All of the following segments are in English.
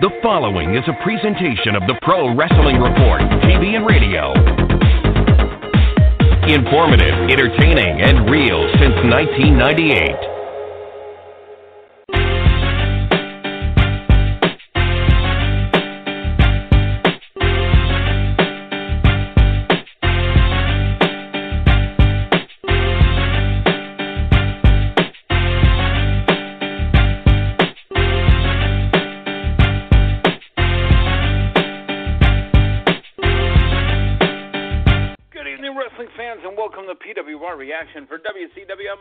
The following is a presentation of the Pro Wrestling Report, TV and radio. Informative, entertaining, and real since 1998.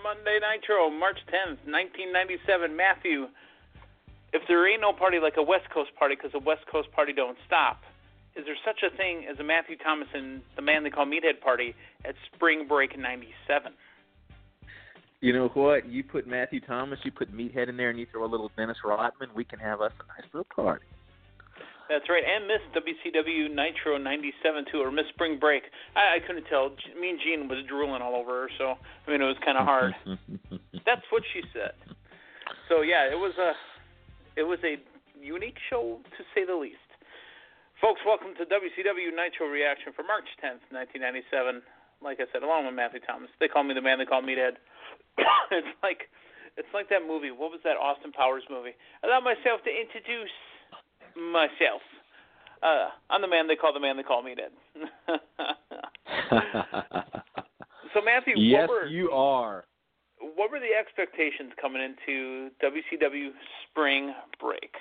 Monday Nitro, March 10th, 1997. Matthew, if there ain't no party like a West Coast party because a West Coast party don't stop, is there such a thing as a Matthew Thomas and the man they call Meathead Party at Spring Break 97? You know what? You put Matthew Thomas, you put Meathead in there, and you throw a little Dennis Rodman, we can have us a nice little party. That's right, and Miss WCW Nitro '97 too, or Miss Spring Break. I, I couldn't tell. Me and Jean was drooling all over her, so I mean it was kind of hard. That's what she said. So yeah, it was a it was a unique show to say the least. Folks, welcome to WCW Nitro Reaction for March 10th, 1997. Like I said, along with Matthew Thomas. They call me the man. They call me Dead. it's like it's like that movie. What was that Austin Powers movie? Allow myself to introduce myself. Uh, I'm the man they call the man they call me dead. so Matthew, yes, were, you are. What were the expectations coming into WCW Spring Break?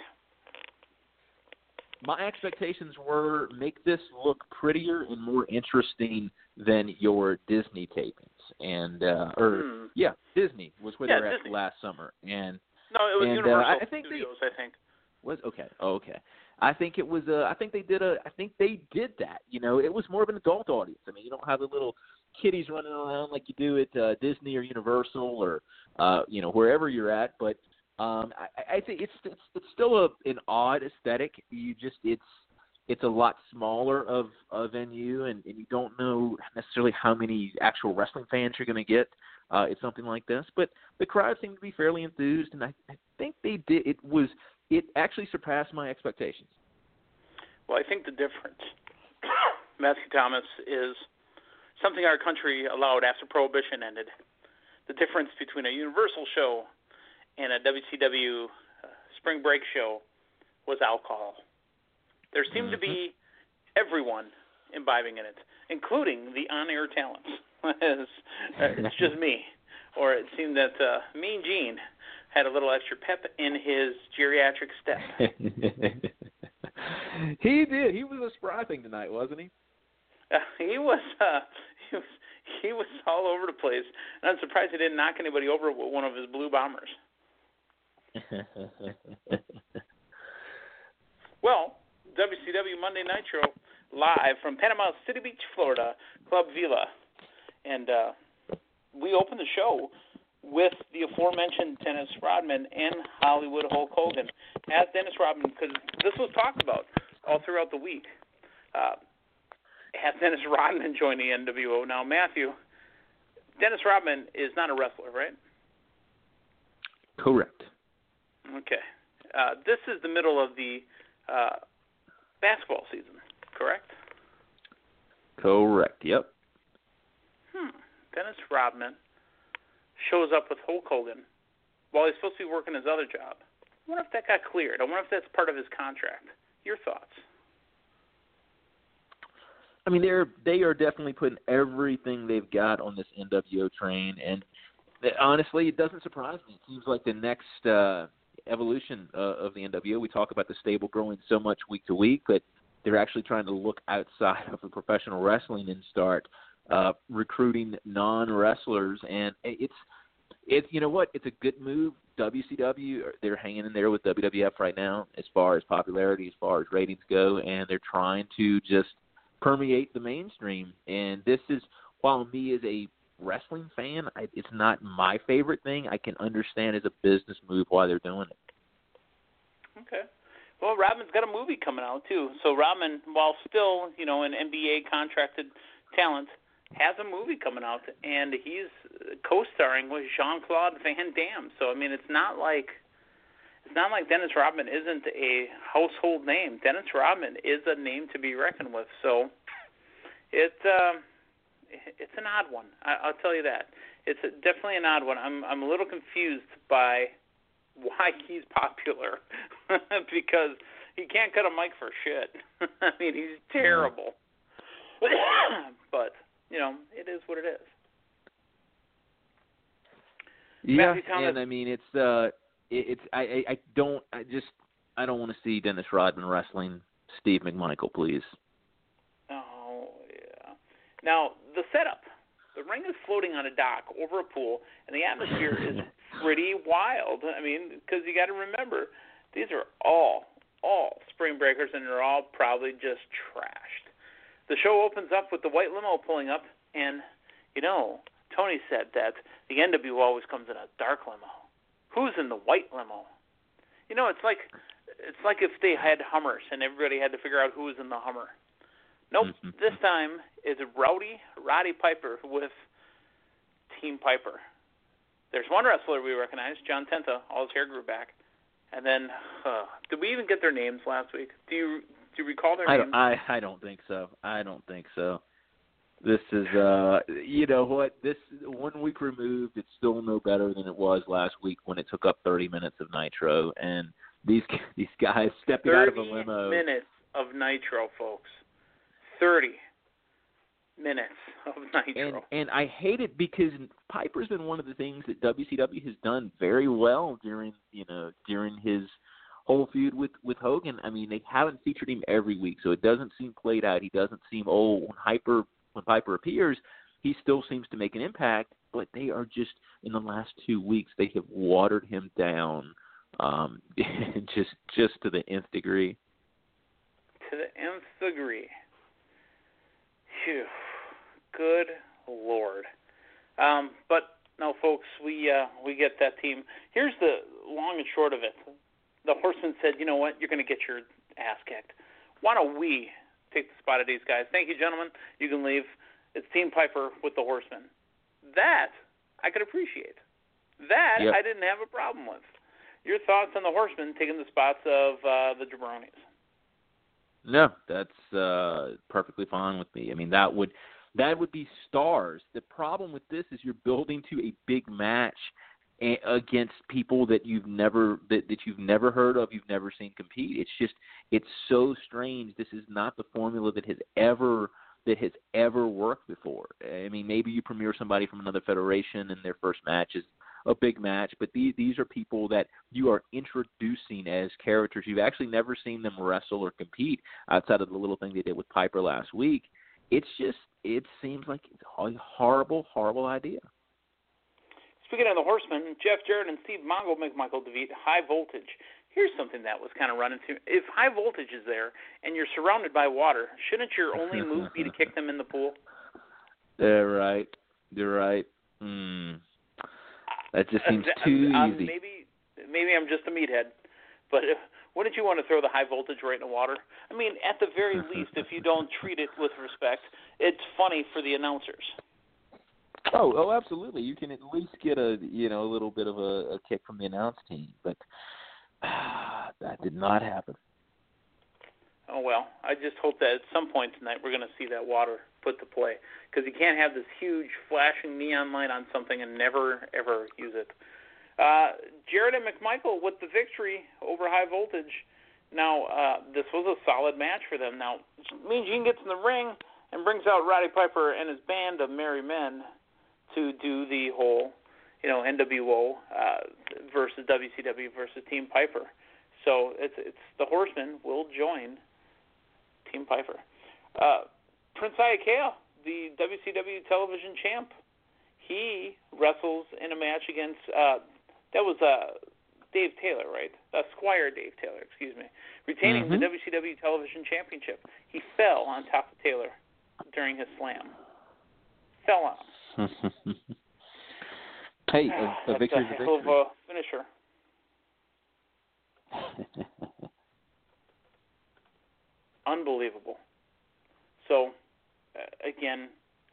My expectations were make this look prettier and more interesting than your Disney tapings, and uh, or hmm. yeah, Disney was where yeah, they were Disney. at last summer, and no, it was and, Universal uh, I think Studios. They, I think was okay. Oh, okay. I think it was. Uh, I think they did a. I think they did that. You know, it was more of an adult audience. I mean, you don't have the little kiddies running around like you do at uh, Disney or Universal or uh, you know wherever you're at. But um, I, I think it's it's, it's still a, an odd aesthetic. You just it's it's a lot smaller of a venue, and, and you don't know necessarily how many actual wrestling fans you're going to get. Uh, it's something like this, but the crowd seemed to be fairly enthused, and I, I think they did. It was it actually surpassed my expectations. Well, I think the difference, Matthew Thomas, is something our country allowed after Prohibition ended. The difference between a Universal show and a WCW uh, Spring Break show was alcohol. There seemed mm-hmm. to be everyone imbibing in it, including the on-air talents. it's just me, or it seemed that uh, Mean Gene had a little extra pep in his geriatric step. he did. He was a spry thing tonight, wasn't he? Uh, he was. Uh, he was. He was all over the place, and I'm surprised he didn't knock anybody over with one of his blue bombers. well, WCW Monday Nitro live from Panama City Beach, Florida, Club Vila, and uh, we opened the show with the aforementioned Dennis Rodman and Hollywood Hulk Hogan as Dennis Rodman, because this was talked about all throughout the week. Uh, has Dennis Rodman joined the NWO? Now, Matthew, Dennis Rodman is not a wrestler, right? Correct. Okay. Uh, this is the middle of the uh, basketball season, correct? Correct. Yep. Hmm. Dennis Rodman shows up with Hulk Hogan while he's supposed to be working his other job. I wonder if that got cleared. I wonder if that's part of his contract. Your thoughts? I mean, they're they are definitely putting everything they've got on this NWO train, and honestly, it doesn't surprise me. It seems like the next uh, evolution uh, of the NWO. We talk about the stable growing so much week to week, but they're actually trying to look outside of the professional wrestling and start uh, recruiting non wrestlers, and it's it's you know what it's a good move. WCW uh, they're hanging in there with WWF right now as far as popularity, as far as ratings go, and they're trying to just permeate the mainstream. And this is while me as a wrestling fan, I, it's not my favorite thing. I can understand as a business move why they're doing it. Okay. Well, Rodman's got a movie coming out too. So Rodman, while still you know an NBA contracted talent, has a movie coming out, and he's co-starring with Jean Claude Van Damme. So I mean, it's not like it's not like Dennis Rodman isn't a household name. Dennis Rodman is a name to be reckoned with. So it um, it's an odd one. I, I'll tell you that. It's a, definitely an odd one. I'm I'm a little confused by why he's popular because he can't cut a mic for shit. I mean, he's terrible. but you know, it is what it is. Yeah, and I mean it's uh it, it's I, I I don't I just I don't want to see Dennis Rodman wrestling Steve McMichael, please. Oh yeah. Now the setup. The ring is floating on a dock over a pool, and the atmosphere is pretty wild. I mean, because you got to remember, these are all all spring breakers, and they're all probably just trashed. The show opens up with the white limo pulling up, and you know, Tony said that the NWO always comes in a dark limo. Who's in the white limo? You know, it's like it's like if they had Hummers and everybody had to figure out who was in the Hummer. Nope. Mhm. this time it's Rowdy Roddy Piper with Team Piper. There's one wrestler we recognize, John Tenta. All his hair grew back. And then, uh, did we even get their names last week? Do you do you recall their I names? I I don't think so. I don't think so. This is uh you know what this one week removed it's still no better than it was last week when it took up 30 minutes of Nitro and these these guys stepping out of a limo. Thirty limo minutes of Nitro, folks. Thirty minutes of Nitro. and and I hate it because Piper's been one of the things that WCW has done very well during you know during his whole feud with with Hogan. I mean, they haven't featured him every week, so it doesn't seem played out. He doesn't seem old when Hyper when Piper appears. He still seems to make an impact, but they are just in the last two weeks they have watered him down, um, just just to the nth degree. to the nth degree. Phew. Good lord. Um, but no, folks, we uh, we get that team. Here's the long and short of it. Said, "You know what? You're going to get your ass kicked. Why don't we take the spot of these guys? Thank you, gentlemen. You can leave. It's Team Piper with the Horsemen. That I could appreciate. That Yep. I didn't have a problem with. Your thoughts on the horsemen taking the spots of uh, the jabronis? No, that's uh perfectly fine with me. I mean, that would that would be stars. The problem with this is you're building to a big match against people that you've never that that you've never heard of, you've never seen compete. It's just it's so strange. This is not the formula that has ever that has ever worked before. I mean, maybe you premiere somebody from another federation and their first match is a big match, but these these are people that you are introducing as characters. You've actually never seen them wrestle or compete outside of the little thing they did with Piper last week. It's just it seems like it's a horrible, horrible idea. Speaking of the Horsemen, Jeff Jarrett and Steve Mongo McMichael defeat high voltage. Here's something that was kind of running through. If high voltage is there and you're surrounded by water, shouldn't your only move be to kick them in the pool? They're right. You're right. Hmm. That just seems Uh, too um, easy. Maybe, maybe I'm just a meathead, but if, wouldn't you want to throw the high voltage right in the water? I mean, at the very least, if you don't treat it with respect, it's funny for the announcers. Oh, oh, absolutely. You can at least get a you know a little bit of a, a kick from the announce team, but ah, that did not happen. Oh well, I just hope that at some point tonight we're going to see that water put to play because you can't have this huge flashing neon light on something and never ever use it. Uh, Jarrett and McMichael with the victory over High Voltage. Now uh, this was a solid match for them. Now Mean Gene gets in the ring and brings out Roddy Piper and his band of merry men to do the whole, you know, NWO uh, versus WCW versus Team Piper. So it's it's the Horsemen will join Team Piper. Uh, Prince Iaukea, the WCW television champ, he wrestles in a match against uh, that was uh, Dave Taylor, right? Uh, Squire Dave Taylor, excuse me, retaining the Mhm. WCW television championship. He fell on top of Taylor during his slam. Fell on him. hey, a, a victory's a a hell of a finisher. unbelievable. So, uh, again,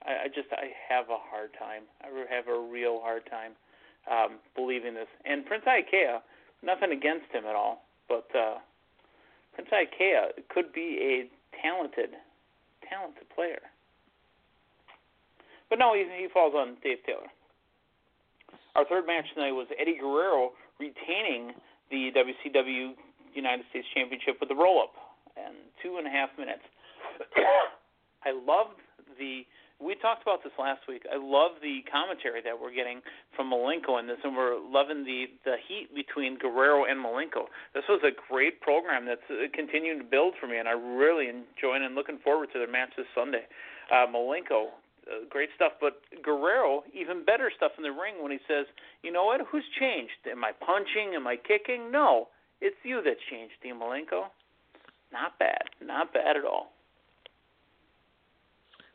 I, I just I have a hard time. I have a real hard time um, believing this. And Prince Iaukea, nothing against him at all, but uh, Prince Iaukea could be a talented, talented player. But no, he, he falls on Dave Taylor. Our third match tonight was Eddie Guerrero retaining the WCW United States Championship with the roll up and two and a half minutes. I love the we talked about this last week. I love the commentary that we're getting from Malenko in this, and we're loving the the heat between Guerrero and Malenko. This was a great program that's uh, continuing to build for me, and I really enjoying and looking forward to their match this Sunday. Uh, Malenko, uh, great stuff, but Guerrero, even better stuff in the ring when he says, "You know what? Who's changed? Am I punching? Am I kicking? No, it's you that's changed, Dean Malenko. Not bad, not bad at all."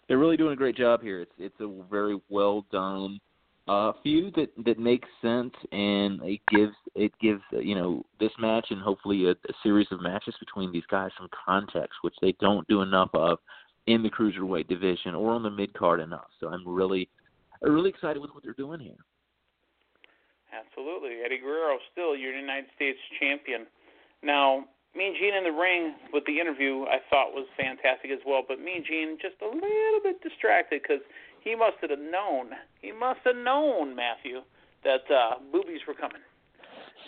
they're really doing a great job here. It's it's a very well done uh, feud that that makes sense, and it gives it gives you know this match and hopefully a, a series of matches between these guys some context, which they don't do enough of in the cruiserweight division or on the mid card enough. So I'm really really excited with what they're doing here. Absolutely, Eddie Guerrero still your United States champion. Now Mean Gene in the ring with the interview I thought was fantastic as well, but Mean Gene just a little bit distracted because he must have known, he must have known Matthew that uh, boobies were coming.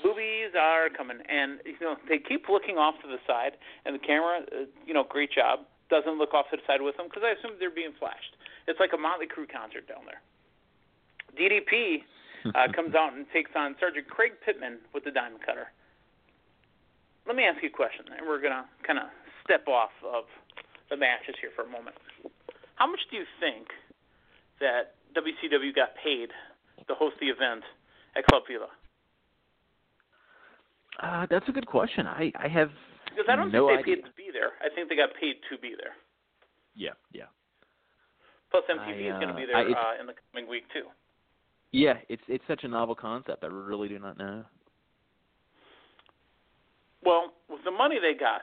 Boobies are coming, and you know they keep looking off to the side, and the camera, uh, you know, great job, doesn't look off to the side with them because I assume they're being flashed. It's like a Motley Crue concert down there. DDP uh, comes out and takes on Sergeant Craig Pittman with the Diamond Cutter let me ask you a question, and we're going to kind of step off of the matches here for a moment. How much do you think that WCW got paid to host the event at Club Vila? Uh, that's a good question. I I have because I don't no think they idea. paid to be there. I think they got paid to be there. Yeah, yeah. Plus, MTV I, is going to be uh, there I, uh, in the coming week too. Yeah, it's it's such a novel concept. I really do not know. Well, with the money they got,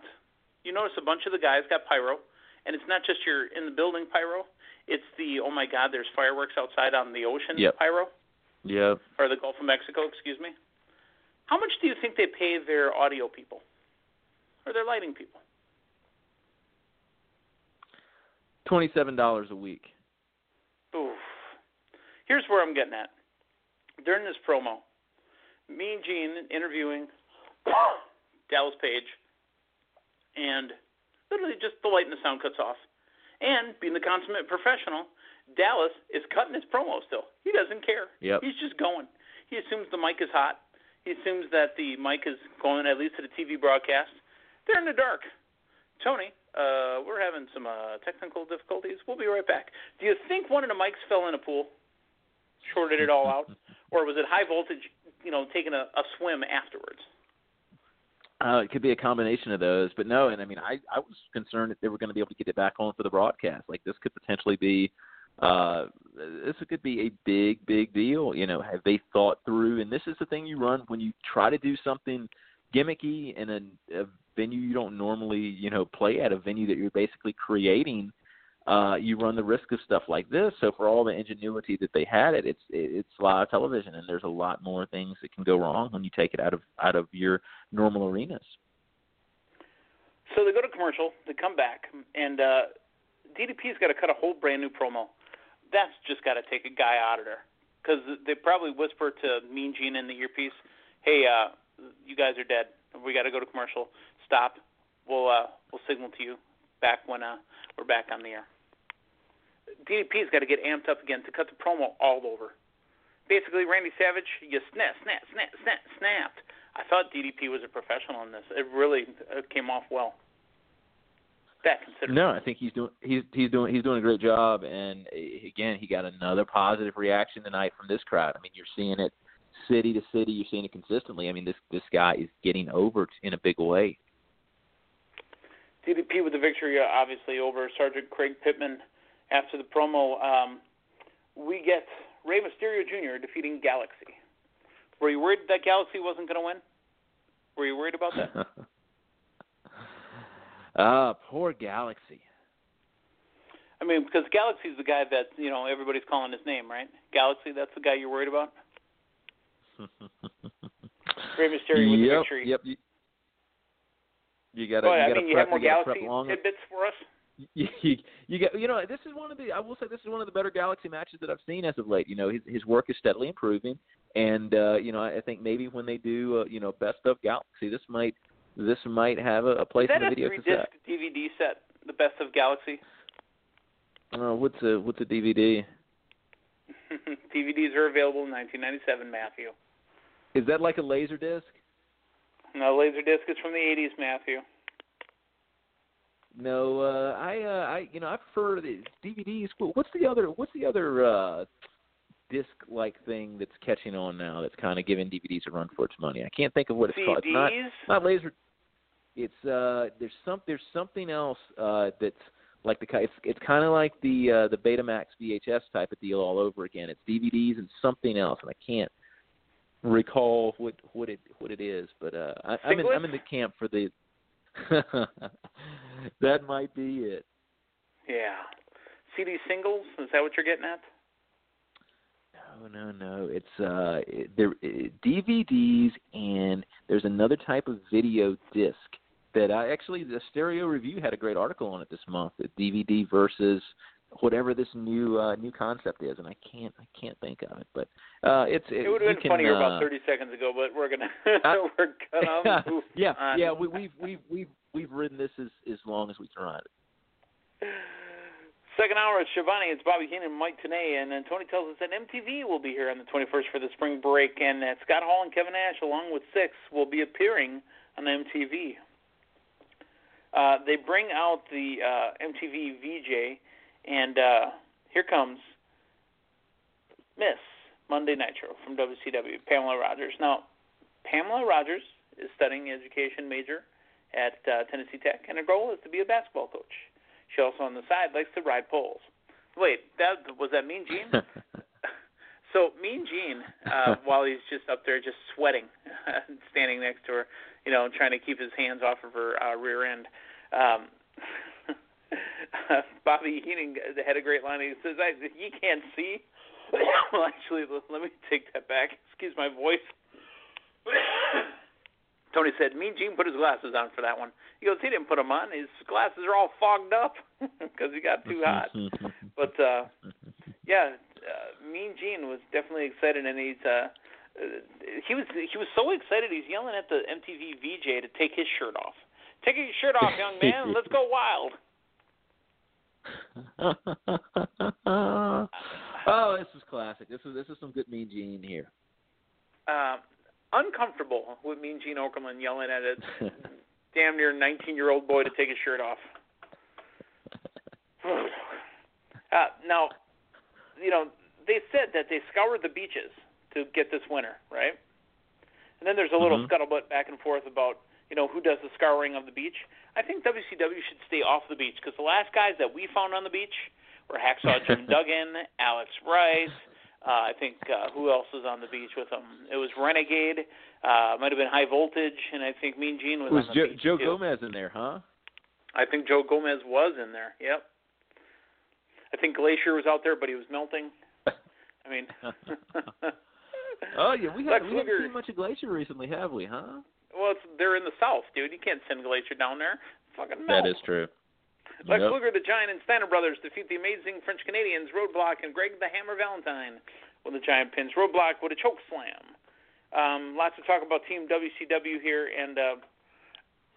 you notice a bunch of the guys got pyro, and it's not just your in the building pyro. It's the oh my god, there's fireworks outside on the ocean Yep. pyro Yep. or the Gulf of Mexico, excuse me. How much do you think they pay their audio people or their lighting people? Twenty-seven dollars a week. Oof. Here's where I'm getting at. During this promo, Mean Gene interviewing Dallas Page, and literally just the light and the sound cuts off. And being the consummate professional, Dallas is cutting his promo still. He doesn't care. Yep. He's just going. He assumes the mic is hot. He assumes that the mic is going at least to the TV broadcast. They're in the dark. Tony, uh, we're having some uh, technical difficulties. We'll be right back. Do you think one of the mics fell in a pool, shorted it all out, or was it high voltage? You know, taking a, a swim afterwards. Uh, it could be a combination of those, but no. And I mean, I I was concerned that they were going to be able to get it back on for the broadcast. Like this could potentially be, uh, this could be a big big deal. You know, have they thought through? And this is the thing you run when you try to do something gimmicky in a, a venue you don't normally you know play at, a venue that you're basically creating. Uh, you run the risk of stuff like this. So for all the ingenuity that they had, it it's it's live television, and there's a lot more things that can go wrong when you take it out of out of your normal arenas. So they go to commercial, they come back, and uh, DDP's got to cut a whole brand new promo. That's just got to take a guy out of there because they probably whisper to Mean Gene in the earpiece, "Hey, uh, you guys are dead. We got to go to commercial. Stop. We'll uh, we'll signal to you back when uh, we're back on the air." DDP's got to get amped up again to cut the promo all over. Basically, Randy Savage, you snap, snap, snap, snap, snapped. I thought DDP was a professional in this. It really uh, came off well. That considered. No, I think he's doing he's he's doing he's doing a great job, and uh, again, he got another positive reaction tonight from this crowd. I mean, you're seeing it city to city. You're seeing it consistently. I mean, this this guy is getting over in a big way. DDP with the victory, uh, obviously over Sergeant Craig Pittman. After the promo, um, we get Rey Mysterio Jr. defeating Galaxy. Were you worried that Galaxy wasn't going to win? Were you worried about that? Ah, poor Galaxy. I mean, because Galaxy's the guy that you know everybody's calling his name, right? Galaxy, that's the guy you're worried about. Rey Mysterio with yep, the victory. Yep. You, you got to. But, you I gotta mean, you prep, have more you gotta Galaxy long. tidbits for us. You, you, you get. You know, this is one of the. I will say this is one of the better Galaxy matches that I've seen as of late. You know, his his work is steadily improving, and uh, you know, I think maybe when they do, uh, you know, best of Galaxy, this might this might have a, a place Is that in the a video three disc DVD set, the best of Galaxy? Uh, what's a what's a DVD? DVDs are available in 1997, Matthew. Is that like a laser disc? No, Laserdisc is from the 80s, Matthew. No, uh, I, uh, I, you know, I prefer the DVDs. What's the other? What's the other uh, disc-like thing that's catching on now? That's kind of giving DVDs a run for its money. I can't think of what it's called. It's not, not laser. It's uh, there's some, there's something else uh, that's like the it's it's kind of like the uh, the Betamax VHS type of deal all over again. It's DVDs and something else, and I can't recall what what it what it is. But uh, I, I'm in I'm in the camp for the. that might be it. Yeah. CD singles? Is that what you're getting at? No, no, no. It's uh, it, there it, DVDs and there's another type of video disc that I actually the Stereo Review had a great article on it this month. The DVD versus whatever this new uh, new concept is, and I can't I can't think of it. But uh, it's it, It would have been can, funnier uh, about 30 seconds ago, but we're gonna Uh, we're gonna move yeah, on. yeah. We, we've we've we've we've ridden this as as long as we can ride it. Second hour, it's Schiavone, it's Bobby Heenan, Mike Tenay, and then Tony tells us that MTV will be here on the 21st for the spring break, and that Scott Hall and Kevin Nash, along with Six, will be appearing on MTV. Uh, they bring out the uh, MTV VJ, and uh, here comes Miss Monday Nitro from WCW, Pamela Rogers. Now, Pamela Rogers is studying education major at uh, Tennessee Tech, and her goal is to be a basketball coach. She also, on the side, likes to ride poles. Wait, that was that Mean Gene? so Mean Gene, uh, while he's just up there, just sweating, standing next to her, you know, trying to keep his hands off of her uh, rear end. Um, Bobby Heenan had a great line. He says, I, "You can't see." well, actually, let me take that back. Excuse my voice. Tony said, Mean Gene put his glasses on for that one. He goes, he didn't put them on. His glasses are all fogged up because he got too hot. But uh, yeah, uh, Mean Gene was definitely excited, and he's uh, uh, he was he was so excited. He's yelling at the MTV VJ to take his shirt off. Take your shirt off, young man. Let's go wild. oh, this is classic. This is this is some good Mean Gene here. Uh, uncomfortable with Mean Gene Okerlund yelling at a damn near 19 year old boy to take his shirt off. uh, now, you know, they said that they scoured the beaches to get this winner, right? And then there's a little Mhm. scuttlebutt back and forth about, you know, who does the scouring of the beach. I think WCW should stay off the beach because the last guys that we found on the beach were Hacksaw Jim Duggan, Alex Rice. Uh, I think uh, who else was on the beach with them? It was Renegade. Uh, might have been High Voltage, and I think Mean Gene was, was on the Joe, beach Joe too. Gomez in there, huh? I think Joe Gomez was in there. Yep. I think Glacier was out there, but he was melting. I mean, oh yeah, we, Lex have, we haven't seen much of Glacier recently, have we? Huh? Well, it's, they're in the South, dude. You can't send Glacier down there. Fucking melt. That is true. Lex Yep. Luger, the Giant, and Steiner Brothers defeat the amazing French Canadians, Roadblock, and Greg the Hammer Valentine with the Giant pins. Roadblock with a choke slam. Um, lots to talk about Team WCW here, and uh,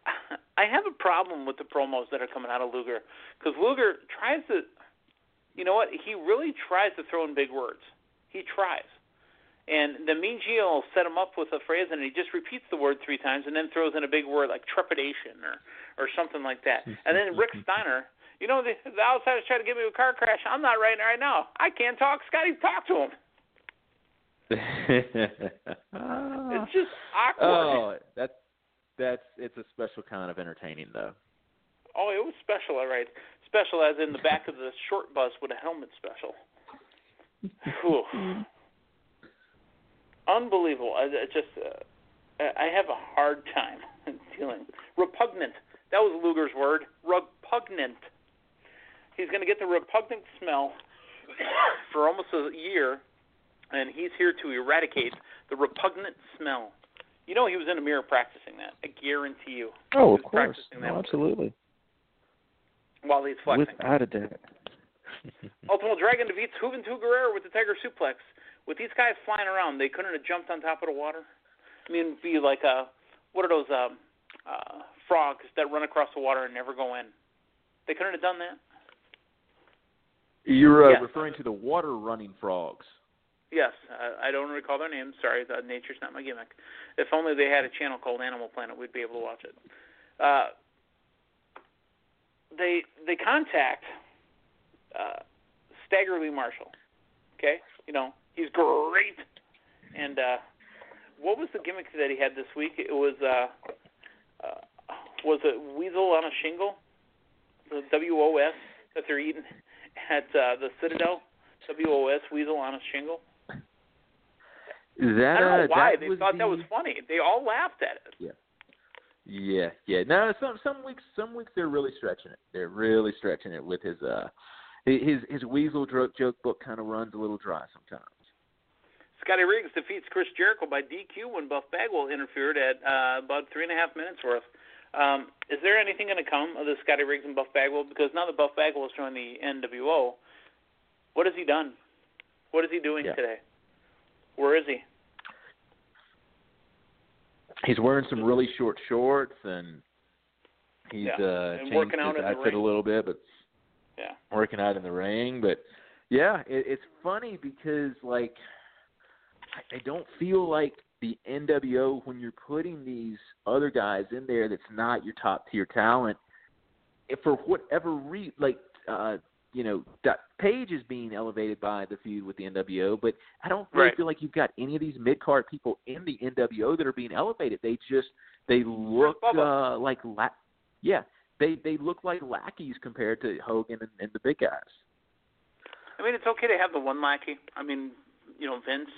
I have a problem with the promos that are coming out of Luger because Luger tries to, you know what? He really tries to throw in big words. He tries. And the Mean will set him up with a phrase, and he just repeats the word three times, and then throws in a big word like trepidation or or something like that. And then Rick Steiner, you know, the, the outsiders try to give me a car crash. I'm not right right now. I can't talk. Scotty, talk to him. It's just awkward. oh, that's that's it's a special kind of entertaining though. Oh, it was special, all right. Special as in the back of the short bus with a helmet special. Whew. Unbelievable. I, I just, uh, I have a hard time feeling repugnant. That was Luger's word. Repugnant. He's going to get the repugnant smell for almost a year, and he's here to eradicate the repugnant smell. You know he was in a mirror practicing that. I guarantee you. Oh, of course. Oh, absolutely. While he's flexing. Without a doubt. Ultimo Dragon defeats Juventud Guerrero with the Tiger Suplex. With these guys flying around, they couldn't have jumped on top of the water. I mean, it'd be like a what are those um, uh, frogs that run across the water and never go in? They couldn't have done that. You're uh, Yes. referring to the water running frogs. Yes, uh, I don't recall their names. Sorry, the nature's not my gimmick. If only they had a channel called Animal Planet, we'd be able to watch it. Uh, they they contact uh, Stagger Lee Marshall. Okay, you know he's great. And uh, what was the gimmick that he had this week? It was uh, uh, was it Weasel on a Shingle? The WOS that they're eating at uh, the Citadel. WOS Weasel on a Shingle. That I don't know uh, why they thought the, that was funny. They all laughed at it. Yeah. Yeah, yeah. No, some some weeks some weeks they're really stretching it. They're really stretching it with his uh his his weasel joke joke book kind of runs a little dry sometimes. Scotty Riggs defeats Chris Jericho by DQ when Buff Bagwell interfered at uh, about three and a half minutes worth. Um, is there anything going to come of the Scotty Riggs and Buff Bagwell? Because now that Buff Bagwell is joined the NWO, what has he done? What is he doing Yeah. today? Where is he? He's wearing some really short shorts and he's Yeah, uh and changed working out his in the outfit ring. a little bit, but Yeah. working out in the ring. But yeah, it, it's funny because like I, don't feel like the NWO when you're putting these other guys in there that's not your top tier talent. If for whatever reason, like uh, you know, that Page is being elevated by the feud with the NWO, but I don't really Right. feel like you've got any of these mid card people in the NWO that are being elevated. They just they look uh, like la- yeah, they they look like lackeys compared to Hogan and, and the big guys. I mean, it's okay to have the one lackey. I mean, you know, Vince.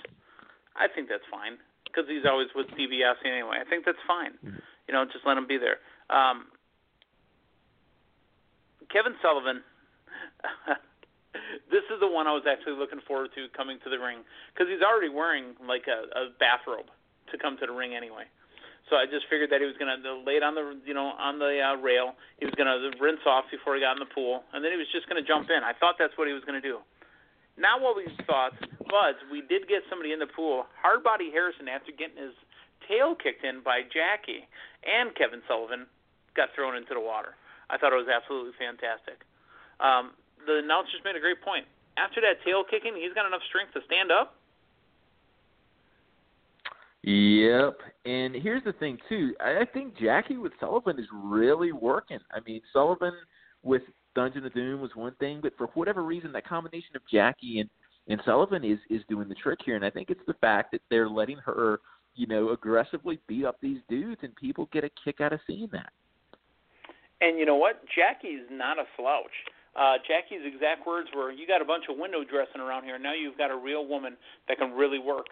I think that's fine because he's always with DiBiase anyway. I think that's fine. Mhm. You know, just let him be there. Um, Kevin Sullivan. this is the one I was actually looking forward to coming to the ring because he's already wearing like a, a bathrobe to come to the ring anyway. So I just figured that he was gonna lay it on the you know on the uh, rail. He was gonna rinse off before he got in the pool, and then he was just gonna jump in. I thought that's what he was gonna do. Not what we thought was we did get somebody in the pool. Hardbody Harrison, after getting his tail kicked in by Jackie and Kevin Sullivan, got thrown into the water. I thought it was absolutely fantastic. Um, the announcers made a great point. After that tail kicking, he's got enough strength to stand up. Yep. And here's the thing too. I think Jackie with Sullivan is really working. I mean, Sullivan with Dungeon of Doom was one thing, but for whatever reason, that combination of Jackie and and Sullivan is is doing the trick here. And I think it's the fact that they're letting her, you know, aggressively beat up these dudes, and people get a kick out of seeing that. And you know what? Jackie's not a slouch. Uh, Jackie's exact words were, "You got a bunch of window dressing around here. Now you've got a real woman that can really work."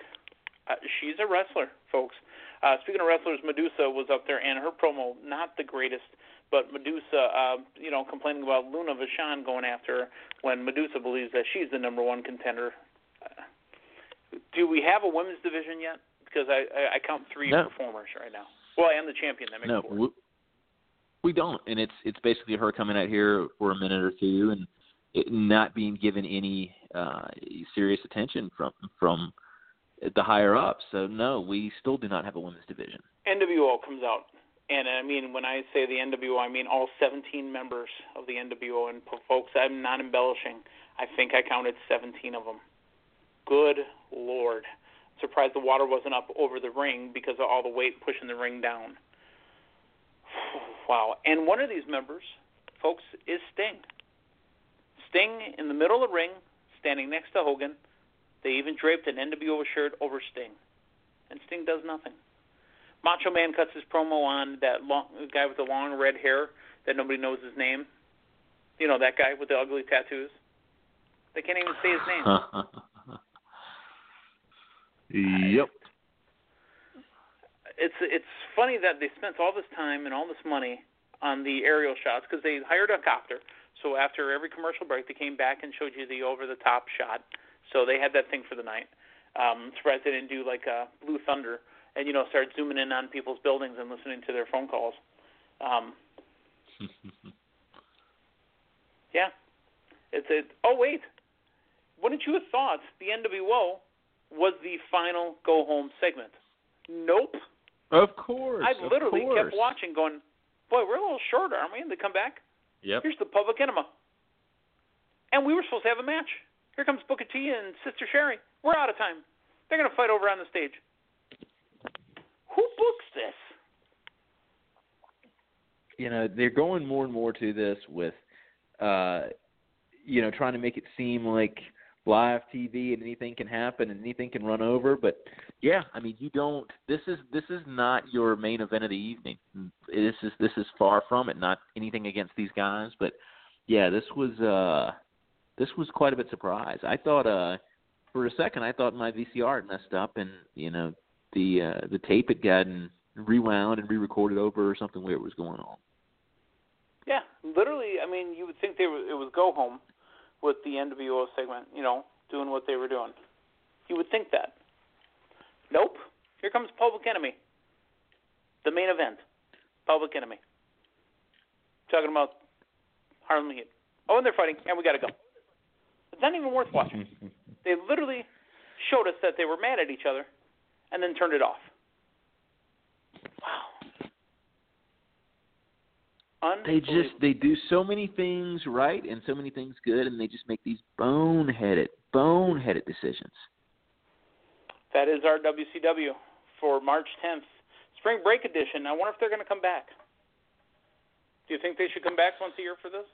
Uh, she's a wrestler, folks. Uh, speaking of wrestlers, Medusa was up there, and her promo not the greatest, but Medusa, uh, you know, complaining about Luna Vachon going after her when Medusa believes that she's the number one contender. Uh, do we have a women's division yet? Because I, I, I count three No. performers right now. Well, and the champion. That makes No, four. we, we don't, and it's it's basically her coming out here for a minute or two and it not being given any uh serious attention from from the higher up. So no, we still do not have a women's division. NWO comes out, and I mean when I say the NWO, I mean all 17 members of the NWO. And folks, I'm not embellishing. I think I counted 17 of them. Good lord! Surprised the water wasn't up over the ring because of all the weight pushing the ring down. Wow! And one of these members, folks, is Sting. Sting in the middle of the ring, standing next to Hogan. They even draped an NWO shirt over Sting, and Sting does nothing. Macho Man cuts his promo on that long, guy with the long red hair that nobody knows his name. You know that guy with the ugly tattoos. They can't even say his name. yep. It's it's funny that they spent all this time and all this money on the aerial shots because they hired a copter. So after every commercial break, they came back and showed you the over the top shot. So they had that thing for the night. Um, I'm surprised they didn't do like uh, Blue Thunder and you know start zooming in on people's buildings and listening to their phone calls. Um, yeah, it's a. Oh wait, wouldn't you have thought the NWO was the final go home segment? Nope. Of course. I literally course. kept watching, going, "Boy, we're a little short, aren't we?" And they come back. Yep. Here's the public enema. And we were supposed to have a match. Here comes Booker T and Sister Sherry. We're out of time. They're going to fight over on the stage. Who books this? You know, they're going more and more to this with, uh, you know, trying to make it seem like live TV and anything can happen and anything can run over. But yeah, I mean, you don't. This is this is not your main event of the evening. This is this is far from it. Not anything against these guys, but yeah, this was uh this was quite a bit surprise. I thought uh for a second I thought my VCR had messed up and you know the uh the tape had gotten rewound and re-recorded over or something weird was going on. Yeah, literally. I mean, you would think they were, it was go home with the NWO segment, you know, doing what they were doing. You would think that. Nope. Here comes Public Enemy. The main event. Public Enemy. Talking about Harlem Heat. Oh, and they're fighting, and we got to go. It's not even worth watching. they literally showed us that they were mad at each other and then turned it off. Wow. They just they do so many things right and so many things good, and they just make these boneheaded, boneheaded decisions. That is our WCW for March 10th, Spring Break Edition. I wonder if they're going to come back. Do you think they should come back once a year for this?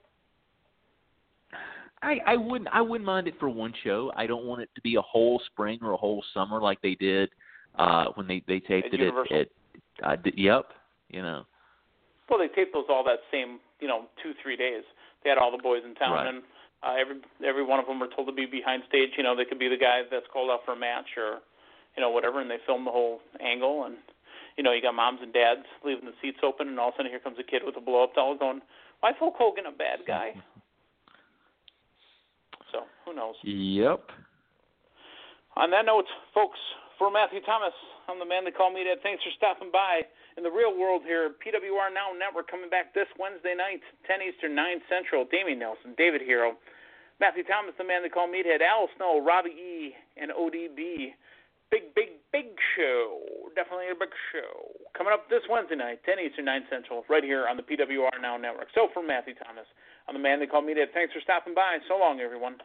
I I wouldn't I wouldn't mind it for one show. I don't want it to be a whole spring or a whole summer like they did uh when they they taped At it Universal? at, at uh, d- yep, you know. Well, they taped those all that same, you know, two three days. They had all the boys in town, Right. and uh, every every one of them were told to be behind stage. You know, they could be the guy that's called out for a match or, you know, whatever, and they filmed the whole angle. And you know, you got moms and dads leaving the seats open, and all of a sudden here comes a kid with a blow up doll going, "Why is Hulk Hogan a bad guy?" so who knows? Yep. On that note, folks, for Matthew Thomas, I'm the man they call me Dad. Thanks for stopping by. In the real world here, PWR Now Network coming back this Wednesday night, 10 Eastern, 9 Central. Damian Nelson, David Hero, Matthew Thomas, the man they call Meathead, Al Snow, Robbie E, and ODB. Big, big, big show. Definitely a big show. Coming up this Wednesday night, 10 Eastern, 9 Central, right here on the PWR Now Network. So for Matthew Thomas, I'm the man they call Meathead. Thanks for stopping by. So long, everyone.